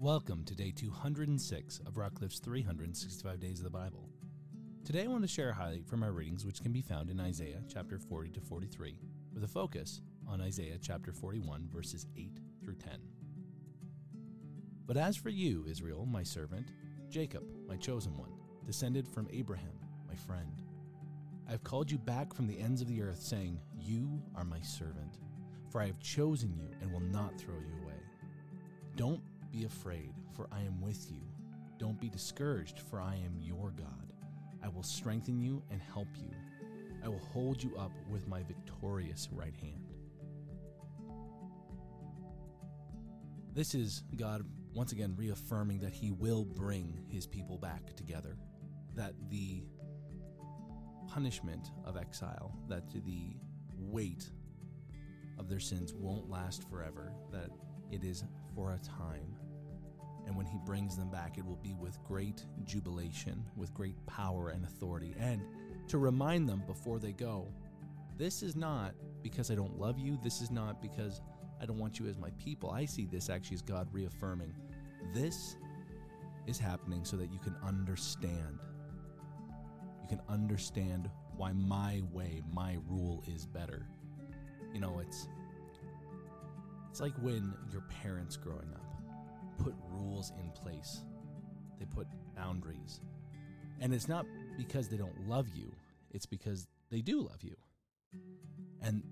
Welcome to day 206 of Rockcliffe's 365 Days of the Bible. Today I want to share a highlight from our readings which can be found in Isaiah chapter 40 to 43, with a focus on Isaiah chapter 41 verses 8 through 10. But as for you, Israel, my servant, Jacob, my chosen one, descended from Abraham, my friend, I have called you back from the ends of the earth, saying, You are my servant, for I have chosen you and will not throw you away. Don't be afraid, for I am with you. Don't be discouraged, for I am your God. I will strengthen you and help you. I will hold you up with my victorious right hand. This is God once again reaffirming that He will bring His people back together, that the punishment of exile, that the weight of their sins won't last forever, that it is for a time. And when he brings them back, it will be with great jubilation, with great power and authority. And to remind them before they go, this is not because I don't love you. This is not because I don't want you as my people. I see this actually as God reaffirming this is happening so that you can understand you can understand why my way, my rule is better. You know, it's it's like when your parents growing up put rules in place. They put boundaries. And it's not because they don't love you, it's because they do love you. And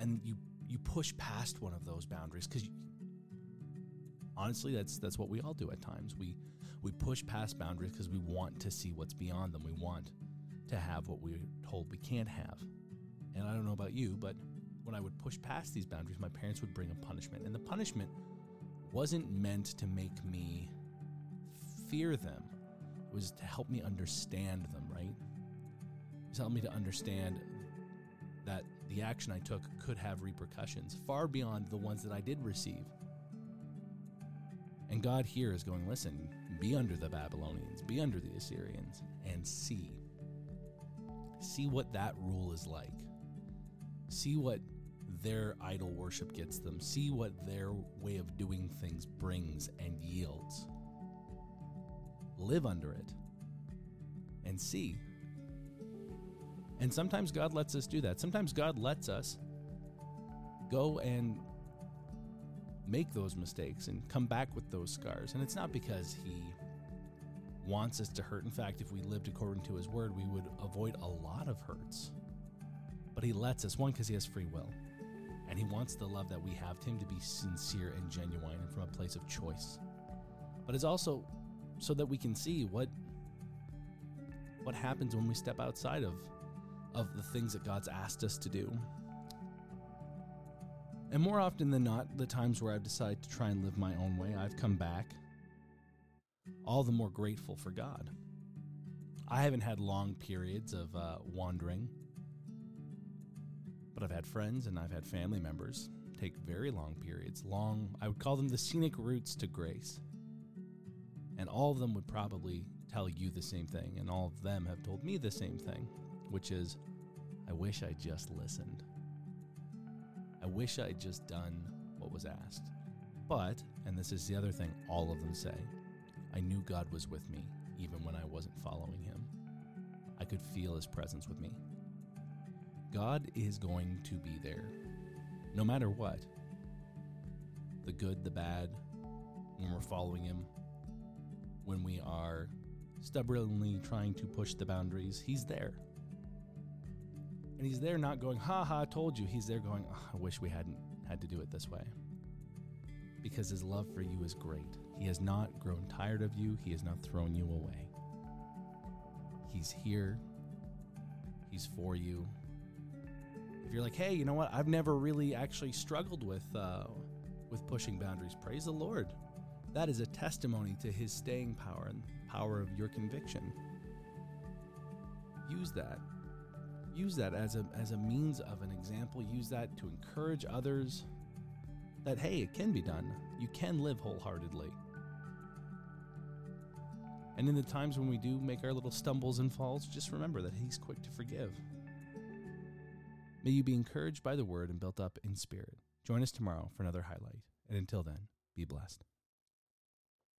and you you push past one of those boundaries cuz honestly that's that's what we all do at times. We we push past boundaries because we want to see what's beyond them. We want to have what we're told we can't have. And I don't know about you, but when I would push past these boundaries, my parents would bring a punishment. And the punishment wasn't meant to make me fear them, it was to help me understand them, right? It was help me to understand that the action I took could have repercussions far beyond the ones that I did receive. And God here is going, listen, be under the Babylonians, be under the Assyrians, and see See what that rule is like. See what their idol worship gets them. See what their way of doing things brings and yields. Live under it and see. And sometimes God lets us do that. Sometimes God lets us go and make those mistakes and come back with those scars. And it's not because He wants us to hurt. In fact, if we lived according to his word, we would avoid a lot of hurts. But he lets us, one, because he has free will. And he wants the love that we have to him to be sincere and genuine and from a place of choice. But it's also so that we can see what what happens when we step outside of of the things that God's asked us to do. And more often than not, the times where I've decided to try and live my own way, I've come back all the more grateful for God. I haven't had long periods of uh, wandering, but I've had friends and I've had family members take very long periods. Long, I would call them the scenic routes to grace. And all of them would probably tell you the same thing, and all of them have told me the same thing, which is, I wish I just listened. I wish I'd just done what was asked. But, and this is the other thing all of them say, I knew God was with me even when I wasn't following Him. I could feel His presence with me. God is going to be there no matter what the good, the bad, when we're following Him, when we are stubbornly trying to push the boundaries, He's there. And He's there not going, ha ha, told you. He's there going, oh, I wish we hadn't had to do it this way because his love for you is great. He has not grown tired of you, he has not thrown you away. He's here, he's for you. If you're like, hey, you know what? I've never really actually struggled with uh, with pushing boundaries. Praise the Lord. That is a testimony to His staying power and power of your conviction. Use that. Use that as a as a means of an example. Use that to encourage others that, hey, it can be done. You can live wholeheartedly. And in the times when we do make our little stumbles and falls, just remember that He's quick to forgive. May you be encouraged by the word and built up in spirit. Join us tomorrow for another highlight. And until then, be blessed.